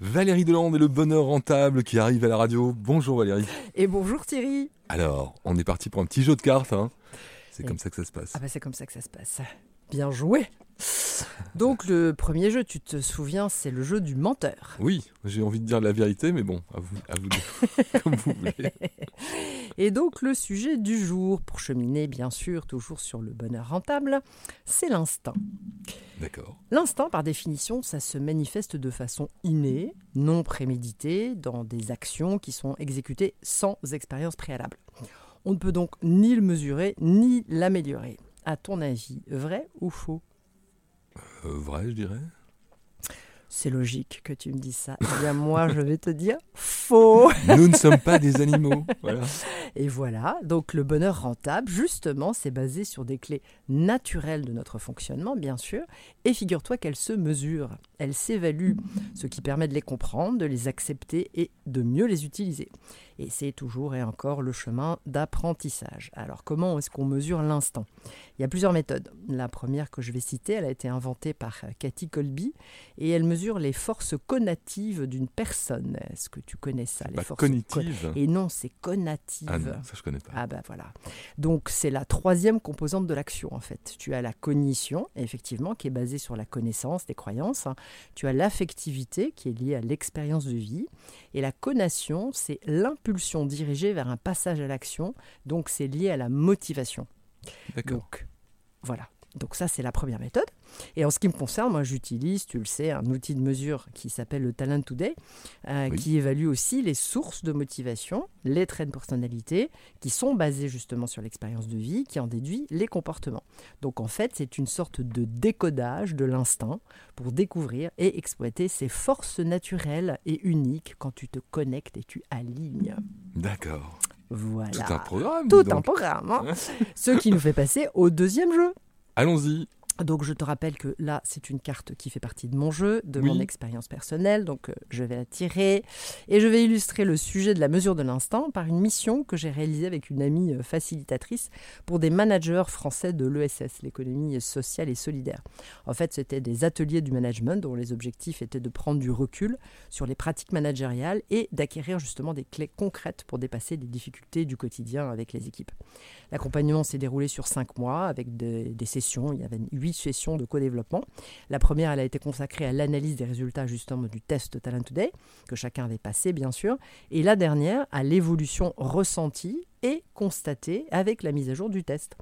Valérie Delande et le bonheur rentable qui arrive à la radio. Bonjour Valérie. Et bonjour Thierry. Alors, on est parti pour un petit jeu de cartes. Hein. C'est Et- comme ça que ça se passe. Ah bah c'est comme ça que ça se passe. Bien joué. Donc le premier jeu, tu te souviens, c'est le jeu du menteur. Oui, j'ai envie de dire la vérité, mais bon, à vous, à vous de- comme vous voulez. Et donc le sujet du jour, pour cheminer bien sûr toujours sur le bonheur rentable, c'est l'instinct. D'accord. L'instinct, par définition, ça se manifeste de façon innée, non préméditée, dans des actions qui sont exécutées sans expérience préalable. On ne peut donc ni le mesurer, ni l'améliorer. À ton avis, vrai ou faux? Euh, vrai, je dirais. C'est logique que tu me dises ça. Eh bien, moi, je vais te dire faux. Nous ne sommes pas des animaux. Voilà. Et voilà, donc le bonheur rentable, justement, c'est basé sur des clés naturelles de notre fonctionnement, bien sûr. Et figure-toi qu'elles se mesurent. Elles s'évaluent, ce qui permet de les comprendre, de les accepter et de mieux les utiliser. Et c'est toujours et encore le chemin d'apprentissage. Alors, comment est-ce qu'on mesure l'instant? Il y a plusieurs méthodes. La première que je vais citer, elle a été inventée par euh, Cathy Colby et elle mesure les forces connatives d'une personne. Est-ce que tu connais ça, les Bah, forces con- cognitive. Et non, c'est connative. Ah non, ça je connais pas. Ah bah voilà. Donc c'est la troisième composante de l'action en fait. Tu as la cognition, effectivement, qui est basée sur la connaissance des croyances. Tu as l'affectivité, qui est liée à l'expérience de vie. Et la connation, c'est l'impulsion dirigée vers un passage à l'action. Donc c'est lié à la motivation. D'accord. Donc voilà. Donc ça, c'est la première méthode. Et en ce qui me concerne, moi, j'utilise, tu le sais, un outil de mesure qui s'appelle le Talent Today, euh, Oui. qui évalue aussi les sources de motivation, les traits de personnalité, qui sont basés justement sur l'expérience de vie, qui en déduit les comportements. Donc en fait, c'est une sorte de décodage de l'instinct pour découvrir et exploiter ses forces naturelles et uniques quand tu te connectes et tu alignes. D'accord. Voilà. Tout un programme. Tout un programme. hein. Ce qui nous fait passer au deuxième jeu. Allons-y. Donc je te rappelle que là, c'est une carte qui fait partie de mon jeu, de Oui. mon expérience personnelle. Donc euh, je vais la tirer et je vais illustrer le sujet de la mesure de l'instant par une mission que j'ai réalisée avec une amie euh, facilitatrice pour des managers français de l'ESS, l'économie sociale et solidaire. En fait, c'était des ateliers du management dont les objectifs étaient de prendre du recul sur les pratiques managériales et d'acquérir justement des clés concrètes pour dépasser les difficultés du quotidien avec les équipes. L'accompagnement s'est déroulé sur cinq mois avec des, des sessions. Il y avait huit sessions de co-développement. La première, elle a été consacrée à l'analyse des résultats justement du test Talent Today, que chacun avait passé bien sûr. Et la dernière, à l'évolution ressentie et constatée avec la mise à jour du test.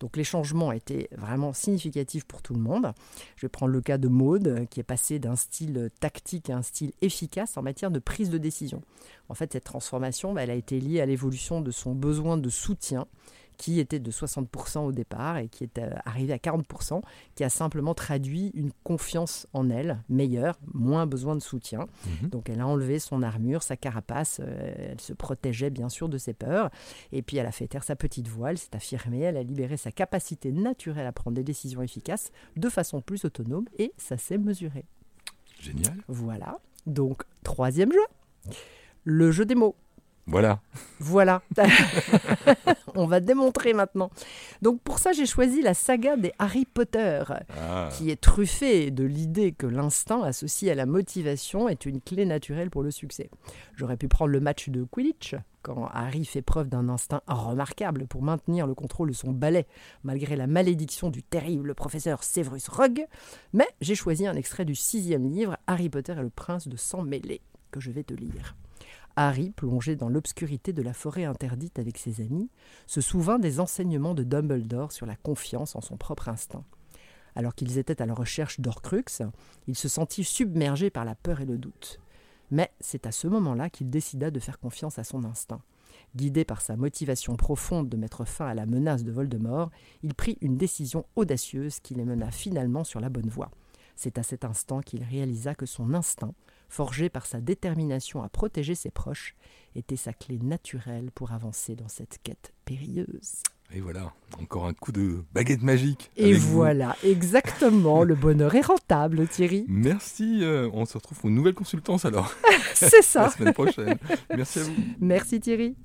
Donc les changements étaient vraiment significatifs pour tout le monde. Je vais prendre le cas de Maude, qui est passée d'un style tactique à un style efficace en matière de prise de décision. En fait, cette transformation, bah, elle a été liée à l'évolution de son besoin de soutien qui était de 60% au départ et qui est euh, arrivé à 40%, qui a simplement traduit une confiance en elle meilleure, moins besoin de soutien. Mhm. Donc elle a enlevé son armure, sa carapace, euh, elle se protégeait bien sûr de ses peurs, et puis elle a fait taire sa petite voix, elle s'est affirmée, elle a libéré sa capacité naturelle à prendre des décisions efficaces de façon plus autonome, et ça s'est mesuré. Génial. Voilà. Donc, troisième jeu, le jeu des mots. Voilà. Voilà. On va démontrer maintenant. Donc pour ça, j'ai choisi la saga des Harry Potter, Ah. qui est truffée de l'idée que l'instinct associé à la motivation est une clé naturelle pour le succès. J'aurais pu prendre le match de Quidditch, quand Harry fait preuve d'un instinct remarquable pour maintenir le contrôle de son balai, malgré la malédiction du terrible professeur Severus Rogue, mais j'ai choisi un extrait du sixième livre, Harry Potter et le prince de sang mêlé, que je vais te lire. Harry, plongé dans l'obscurité de la forêt interdite avec ses amis, se souvint des enseignements de Dumbledore sur la confiance en son propre instinct. Alors qu'ils étaient à la recherche d'Orcrux, il se sentit submergé par la peur et le doute. Mais c'est à ce moment-là qu'il décida de faire confiance à son instinct. Guidé par sa motivation profonde de mettre fin à la menace de Voldemort, il prit une décision audacieuse qui les mena finalement sur la bonne voie. C'est à cet instant qu'il réalisa que son instinct, forgé par sa détermination à protéger ses proches, était sa clé naturelle pour avancer dans cette quête périlleuse. Et voilà. Encore un coup de baguette magique. Et vous. voilà, exactement, le bonheur est rentable, Thierry. Merci. euh, on se retrouve pour une nouvelle consultance alors. C'est ça. La semaine prochaine. Merci à vous. Merci Thierry.